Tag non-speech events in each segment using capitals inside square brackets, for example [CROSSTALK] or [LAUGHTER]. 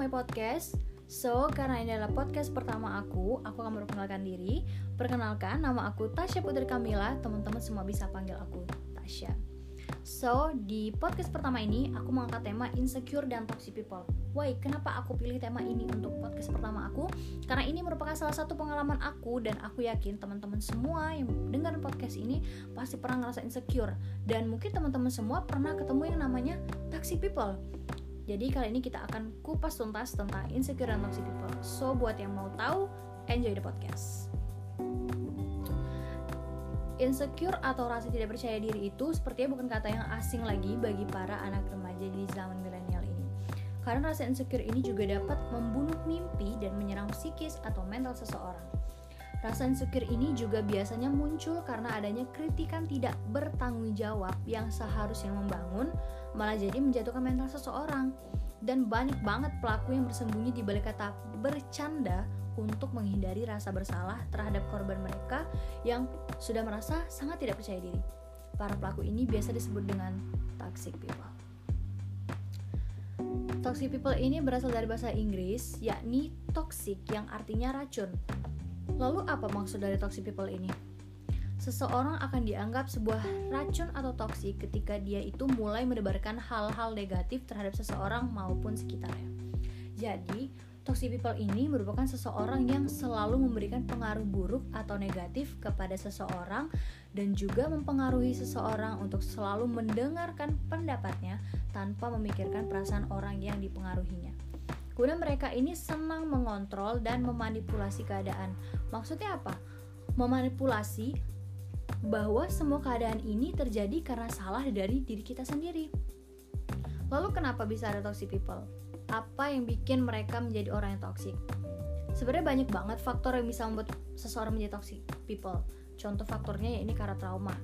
my podcast. So, karena ini adalah podcast pertama aku, aku akan memperkenalkan diri. Perkenalkan, nama aku Tasya Putri Kamila. Teman-teman semua bisa panggil aku Tasya. So, di podcast pertama ini, aku mengangkat tema insecure dan toxic people. Why, kenapa aku pilih tema ini untuk podcast pertama aku? Karena ini merupakan salah satu pengalaman aku dan aku yakin teman-teman semua yang dengar podcast ini pasti pernah ngerasa insecure. Dan mungkin teman-teman semua pernah ketemu yang namanya toxic people jadi kali ini kita akan kupas tuntas tentang insecure dan toxic people. So buat yang mau tahu, enjoy the podcast. Insecure atau rasa tidak percaya diri itu sepertinya bukan kata yang asing lagi bagi para anak remaja di zaman milenial ini. Karena rasa insecure ini juga dapat membunuh mimpi dan menyerang psikis atau mental seseorang. Rasa insecure ini juga biasanya muncul karena adanya kritikan tidak bertanggung jawab yang seharusnya membangun, malah jadi menjatuhkan mental seseorang. Dan banyak banget pelaku yang bersembunyi di balik kata bercanda untuk menghindari rasa bersalah terhadap korban mereka yang sudah merasa sangat tidak percaya diri. Para pelaku ini biasa disebut dengan toxic people. Toxic people ini berasal dari bahasa Inggris, yakni toxic yang artinya racun Lalu apa maksud dari toxic people ini? Seseorang akan dianggap sebuah racun atau toksik ketika dia itu mulai menebarkan hal-hal negatif terhadap seseorang maupun sekitarnya. Jadi, toxic people ini merupakan seseorang yang selalu memberikan pengaruh buruk atau negatif kepada seseorang dan juga mempengaruhi seseorang untuk selalu mendengarkan pendapatnya tanpa memikirkan perasaan orang yang dipengaruhinya. Kemudian mereka ini senang mengontrol dan memanipulasi keadaan. Maksudnya apa? Memanipulasi bahwa semua keadaan ini terjadi karena salah dari diri kita sendiri. Lalu kenapa bisa ada toxic people? Apa yang bikin mereka menjadi orang yang toxic? Sebenarnya banyak banget faktor yang bisa membuat seseorang menjadi toxic people. Contoh faktornya ya ini karena trauma.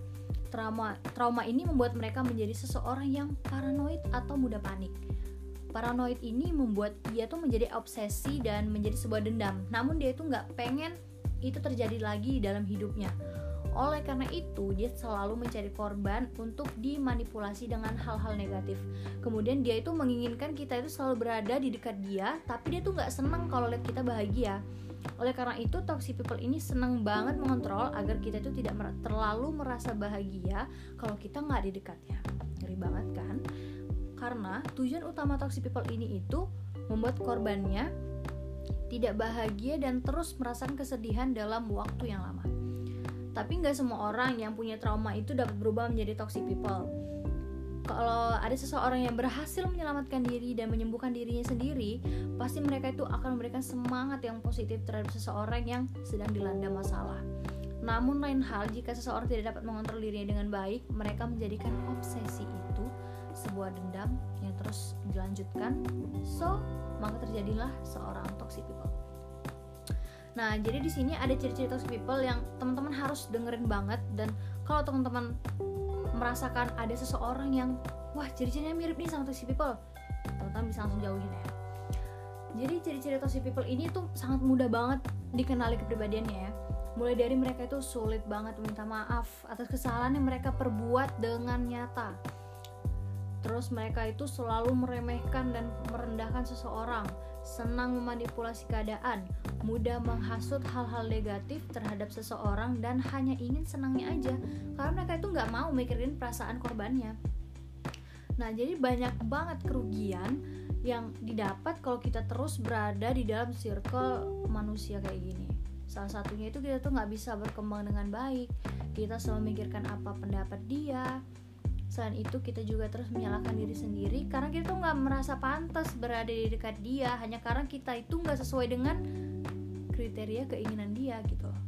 Trauma trauma ini membuat mereka menjadi seseorang yang paranoid atau mudah panik paranoid ini membuat dia tuh menjadi obsesi dan menjadi sebuah dendam namun dia itu nggak pengen itu terjadi lagi dalam hidupnya oleh karena itu, dia selalu mencari korban untuk dimanipulasi dengan hal-hal negatif. Kemudian dia itu menginginkan kita itu selalu berada di dekat dia, tapi dia tuh nggak senang kalau lihat kita bahagia. Oleh karena itu, toxic people ini senang banget mengontrol agar kita itu tidak terlalu merasa bahagia kalau kita nggak di dekatnya. Ngeri banget kan? Karena tujuan utama toxic people ini itu membuat korbannya tidak bahagia dan terus merasakan kesedihan dalam waktu yang lama. Tapi nggak semua orang yang punya trauma itu dapat berubah menjadi toxic people. Kalau ada seseorang yang berhasil menyelamatkan diri dan menyembuhkan dirinya sendiri, pasti mereka itu akan memberikan semangat yang positif terhadap seseorang yang sedang dilanda masalah. Namun lain hal jika seseorang tidak dapat mengontrol dirinya dengan baik, mereka menjadikan obsesi itu sebuah dendam yang terus dilanjutkan. So maka terjadilah seorang toxic people. Nah jadi di sini ada ciri-ciri toxic people yang teman-teman harus dengerin banget dan kalau teman-teman merasakan ada seseorang yang wah ciri-cirinya mirip nih sama toxic people teman-teman bisa langsung jauhin ya. Jadi ciri-ciri toxic people ini tuh sangat mudah banget dikenali kepribadiannya ya. Mulai dari mereka itu sulit banget meminta maaf atas kesalahan yang mereka perbuat dengan nyata Terus mereka itu selalu meremehkan dan merendahkan seseorang, senang memanipulasi keadaan, mudah menghasut hal-hal negatif terhadap seseorang dan hanya ingin senangnya aja karena mereka itu nggak mau mikirin perasaan korbannya. Nah, jadi banyak banget kerugian yang didapat kalau kita terus berada di dalam circle manusia kayak gini. Salah satunya itu kita tuh nggak bisa berkembang dengan baik. Kita selalu memikirkan apa pendapat dia, Selain itu kita juga terus menyalahkan diri sendiri. Karena kita tuh nggak merasa pantas berada di dekat dia. Hanya karena kita itu nggak sesuai dengan kriteria keinginan dia gitu loh.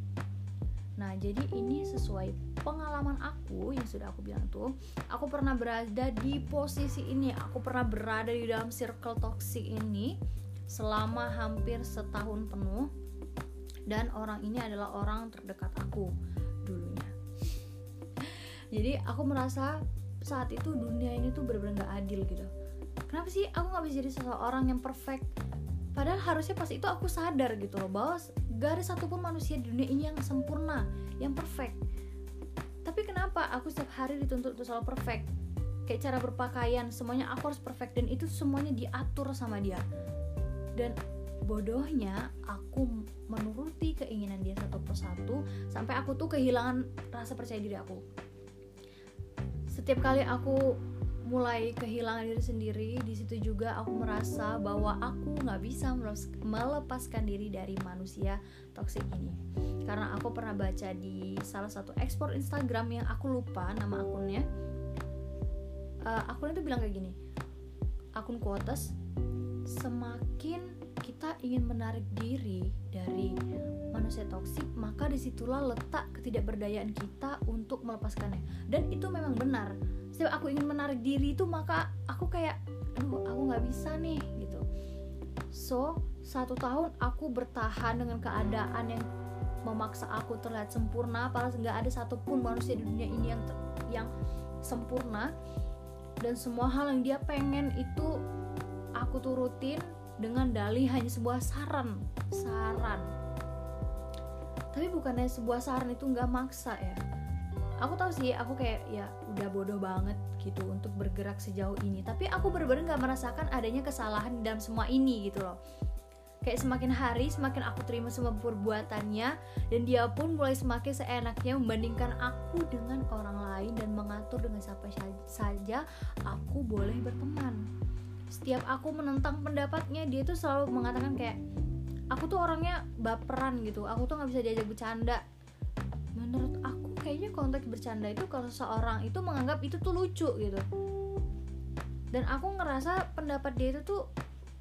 Nah jadi ini sesuai pengalaman aku yang sudah aku bilang tuh. Aku pernah berada di posisi ini. Aku pernah berada di dalam circle toxic ini Selama hampir setahun penuh. Dan orang ini adalah orang terdekat aku dulunya. Jadi aku merasa saat itu dunia ini tuh bener-bener gak adil gitu. Kenapa sih aku gak bisa jadi seseorang yang perfect? Padahal harusnya pas itu aku sadar gitu loh bahwa gak ada satupun manusia di dunia ini yang sempurna yang perfect. Tapi kenapa aku setiap hari dituntut untuk selalu perfect? Kayak cara berpakaian semuanya aku harus perfect dan itu semuanya diatur sama dia. Dan bodohnya aku menuruti keinginan dia satu persatu sampai aku tuh kehilangan rasa percaya diri aku setiap kali aku mulai kehilangan diri sendiri di situ juga aku merasa bahwa aku nggak bisa melepaskan diri dari manusia toksik ini. Karena aku pernah baca di salah satu ekspor Instagram yang aku lupa nama akunnya. Uh, akunnya tuh bilang kayak gini akun quotes semakin kita ingin menarik diri dari manusia toksik maka di situlah letak ketidakberdayaan kita untuk melepaskannya. Dan itu memang benar. Setiap aku ingin menarik diri itu maka aku kayak aduh aku nggak bisa nih gitu. So satu tahun aku bertahan dengan keadaan yang memaksa aku terlihat sempurna padahal nggak ada satupun manusia di dunia ini yang yang sempurna. Dan semua hal yang dia pengen itu aku turutin dengan dalih hanya sebuah saran saran. Tapi bukannya sebuah saran itu nggak maksa ya. Aku tahu sih aku kayak ya udah bodoh banget gitu untuk bergerak sejauh ini. Tapi aku bener-bener nggak merasakan adanya kesalahan dalam semua ini gitu loh. Kayak semakin hari semakin aku terima semua perbuatannya dan dia pun mulai semakin seenaknya membandingkan aku dengan orang lain dan mengatur dengan siapa saja aku boleh berteman setiap aku menentang pendapatnya dia tuh selalu mengatakan kayak aku tuh orangnya baperan gitu aku tuh nggak bisa diajak bercanda. Menurut aku kayaknya konteks bercanda itu kalau seseorang itu menganggap itu tuh lucu gitu. Dan aku ngerasa pendapat dia itu tuh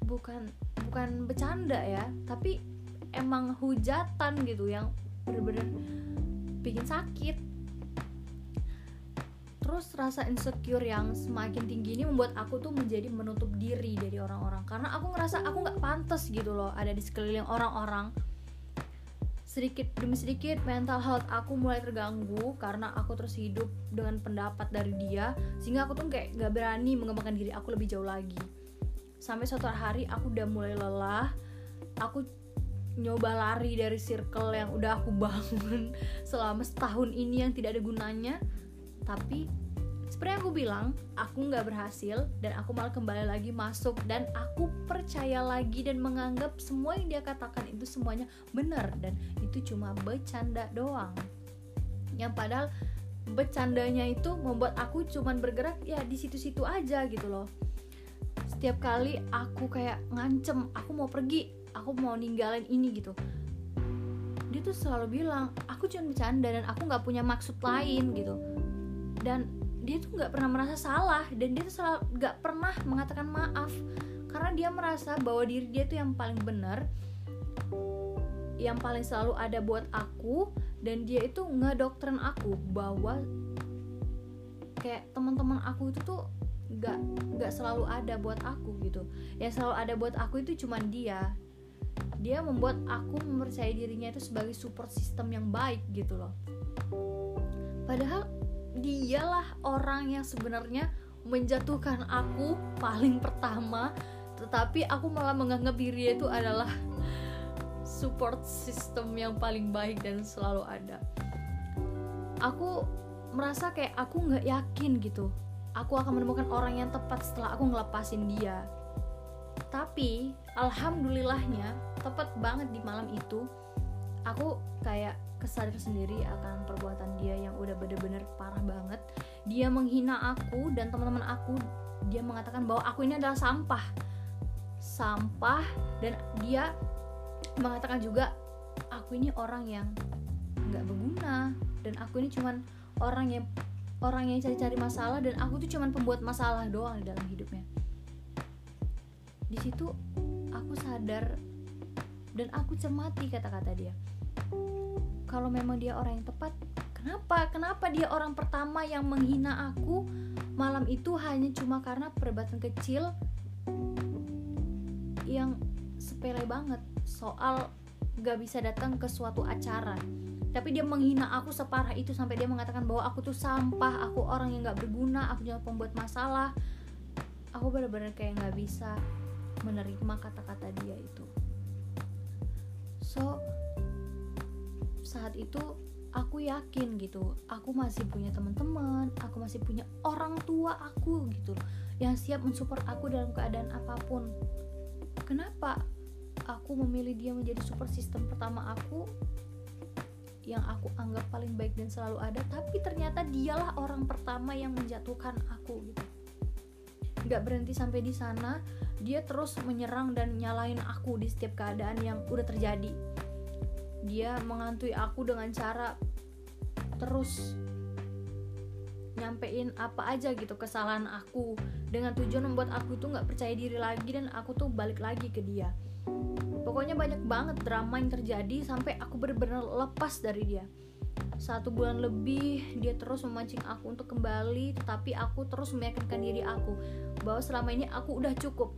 bukan bukan bercanda ya tapi emang hujatan gitu yang bener-bener bikin sakit terus rasa insecure yang semakin tinggi ini membuat aku tuh menjadi menutup diri dari orang-orang. Karena aku ngerasa aku nggak pantas gitu loh ada di sekeliling orang-orang. Sedikit demi sedikit mental health aku mulai terganggu karena aku terus hidup dengan pendapat dari dia sehingga aku tuh kayak gak berani mengembangkan diri aku lebih jauh lagi. Sampai suatu hari aku udah mulai lelah aku nyoba lari dari circle yang udah aku [LAUGHS] bangun selama setahun ini yang tidak ada gunanya tapi seperti yang aku bilang aku nggak berhasil dan aku malah kembali lagi masuk dan aku percaya lagi dan menganggap semua yang dia katakan itu semuanya benar dan itu cuma bercanda doang. Yang padahal bercandanya itu membuat aku cuman bergerak ya di situ-situ aja gitu loh. Setiap kali aku kayak ngancem aku mau pergi aku mau ninggalin ini gitu dia tuh selalu bilang aku cuma bercanda dan aku nggak punya maksud lain gitu dan dia tuh nggak pernah merasa salah dan dia tuh nggak pernah mengatakan maaf karena dia merasa bahwa diri dia tuh yang paling benar yang paling selalu ada buat aku dan dia itu ngedoktrin aku bahwa kayak teman-teman aku itu tuh nggak nggak selalu ada buat aku gitu. Yang selalu ada buat aku itu cuman dia. Dia membuat aku mempercayai dirinya itu sebagai support system yang baik gitu loh. Padahal dialah orang yang sebenarnya menjatuhkan aku paling pertama tetapi aku malah menganggap diri itu adalah support system yang paling baik dan selalu ada. Aku merasa kayak aku nggak yakin gitu. Aku akan menemukan orang yang tepat setelah aku ngelepasin dia. Tapi alhamdulillahnya tepat banget di malam itu aku kayak kesadar sendiri akan perbuatan dia yang udah bener-bener parah banget. Dia menghina aku dan teman-teman aku dia mengatakan bahwa aku ini adalah sampah. Sampah dan dia mengatakan juga aku ini orang yang nggak berguna dan aku ini cuman orang yang orang yang cari-cari masalah dan aku tuh cuman pembuat masalah doang di dalam hidupnya. Di situ aku sadar dan aku cermati kata-kata dia. Kalau memang dia orang yang tepat kenapa? Kenapa dia orang pertama yang menghina aku malam itu hanya cuma karena perdebatan kecil yang sepele banget? Soal gak bisa datang ke suatu acara. Tapi dia menghina aku separah itu sampai dia mengatakan bahwa aku tuh sampah aku orang yang gak berguna aku cuma pembuat masalah. Aku benar-benar kayak gak bisa menerima kata-kata dia itu so saat itu aku yakin gitu aku masih punya teman-teman aku masih punya orang tua aku gitu yang siap mensupport aku dalam keadaan apa pun. Kenapa aku memilih dia menjadi super system pertama aku yang aku anggap paling baik dan selalu ada tapi ternyata dialah orang pertama yang menjatuhkan aku gitu. Nggak berhenti sampai di sana dia terus menyerang dan nyalain aku di setiap keadaan yang udah terjadi. Dia mengantui aku dengan cara terus nyampein apa aja gitu kesalahan aku. Dengan tujuan membuat aku itu nggak percaya diri lagi dan aku tuh balik lagi ke dia. Pokoknya banyak banget drama yang terjadi sampai aku benar-benar lepas dari dia. Satu bulan lebih dia terus memancing aku untuk kembali tetapi aku terus meyakinkan diri aku bahwa selama ini aku udah cukup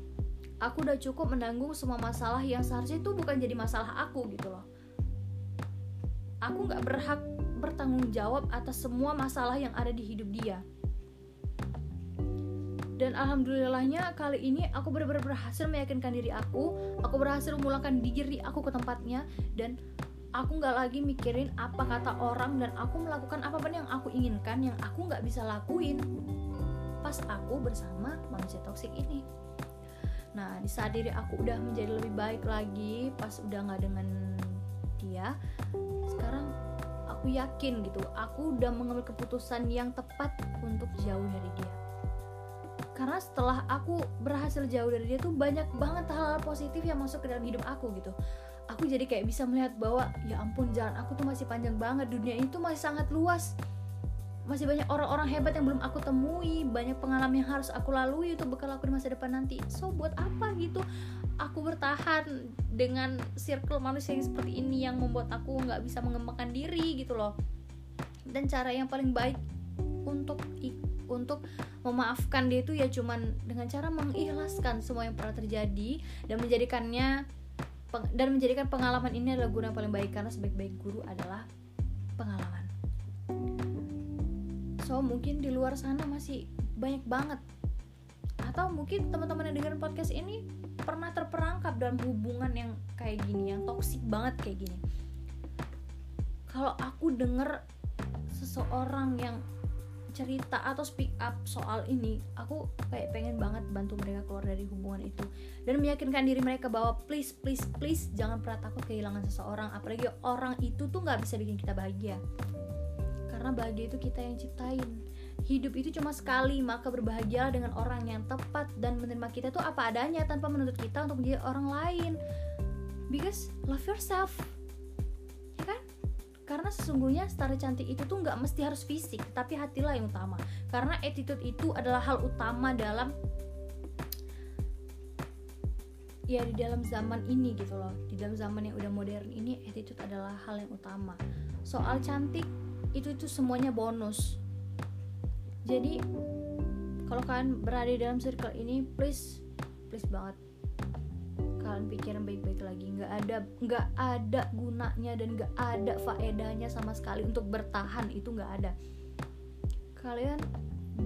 aku udah cukup menanggung semua masalah yang seharusnya itu bukan jadi masalah aku gitu loh. Aku nggak berhak bertanggung jawab atas semua masalah yang ada di hidup dia. Dan alhamdulillahnya kali ini aku benar-benar berhasil meyakinkan diri aku aku berhasil memulangkan diri aku ke tempatnya dan aku nggak lagi mikirin apa kata orang dan aku melakukan apa pun yang aku inginkan yang aku nggak bisa lakuin. Pas aku bersama manusia toksik ini nah di saat diri aku udah menjadi lebih baik lagi pas udah nggak dengan dia sekarang aku yakin gitu aku udah mengambil keputusan yang tepat untuk jauh dari dia. Karena setelah aku berhasil jauh dari dia tuh banyak banget hal-hal positif yang masuk ke dalam hidup aku gitu. Aku jadi kayak bisa melihat bahwa ya ampun jalan aku tuh masih panjang banget dunia itu masih sangat luas masih banyak orang-orang hebat yang belum aku temui. Banyak pengalaman yang harus aku lalui untuk bekal aku di masa depan nanti. So buat apa gitu? Aku bertahan dengan circle manusia yang seperti ini yang membuat aku nggak bisa mengembangkan diri gitu loh. Dan cara yang paling baik untuk untuk memaafkan dia itu ya cuman dengan cara mengikhlaskan semua yang pernah terjadi dan menjadikannya dan menjadikan pengalaman ini adalah yang paling baik. Karena sebaik-baik guru adalah pengalaman. So mungkin di luar sana masih banyak banget. Atau mungkin teman-teman yang dengerin podcast ini pernah terperangkap dalam hubungan yang kayak gini, yang toksik banget kayak gini. Kalau aku denger seseorang yang cerita atau speak up soal ini aku kayak pengen banget bantu mereka keluar dari hubungan itu. Dan meyakinkan diri mereka bahwa please please please jangan pernah takut kehilangan seseorang. Apalagi orang itu tuh nggak bisa bikin kita bahagia karena bahagia itu kita yang ciptain. Hidup itu cuma sekali maka berbahagialah dengan orang yang tepat dan menerima kita tuh apa adanya tanpa menuntut kita untuk menjadi orang lain. Because love yourself. Karena sesungguhnya setara cantik itu tuh nggak mesti harus fisik tapi hatilah yang utama. Karena attitude itu adalah hal utama dalam ya di dalam zaman ini gitu loh. Di dalam zaman yang udah modern ini attitude adalah hal yang utama. Soal cantik itu itu semuanya bonus. Jadi kalau kalian berada dalam circle ini please please banget kalian pikirin baik-baik lagi. Nggak ada nggak ada gunanya dan nggak ada faedahnya sama sekali untuk bertahan. Itu nggak ada. Kalian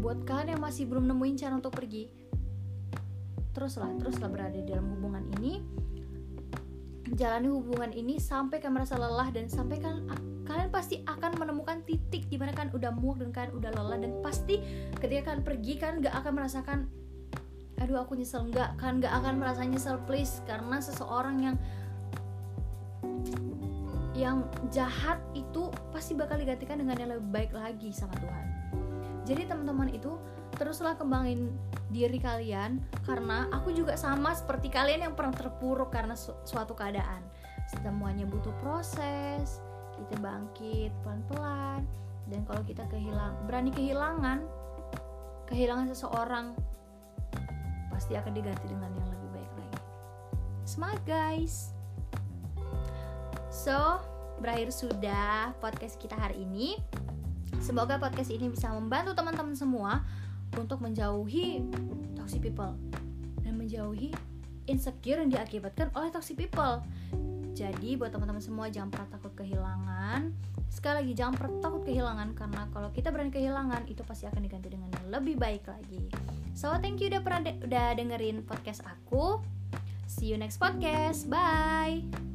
buat kalian yang masih belum nemuin cara untuk pergi teruslah teruslah berada dalam hubungan ini. Jalani hubungan ini sampai kalian merasa lelah dan sampai kalian kalian pasti akan menemukan titik di mana kan udah muak dan kalian udah lelah dan pasti ketika kalian pergi kan nggak akan merasakan aduh aku nyesel. Nggak kan nggak akan merasa nyesel please. Karena seseorang yang yang jahat itu pasti bakal digantikan dengan yang lebih baik lagi sama Tuhan. Jadi teman-teman itu teruslah kembangin diri kalian karena aku juga sama seperti kalian yang pernah terpuruk karena su suatu keadaan. Semuanya butuh proses kita bangkit pelan-pelan dan kalau kita kehilang berani kehilangan kehilangan seseorang pasti akan diganti dengan yang lebih baik lagi. Semangat guys. So, berakhir sudah podcast kita hari ini. Semoga podcast ini bisa membantu teman-teman semua untuk menjauhi toxic people dan menjauhi insecure yang diakibatkan oleh toxic people. Jadi buat teman-teman semua jangan pernah takut kehilangan. Sekali lagi jangan pernah takut kehilangan karena kalau kita berani kehilangan itu pasti akan diganti dengan yang lebih baik lagi. So thank you udah pernah de udah dengerin podcast aku. See you next podcast. Bye.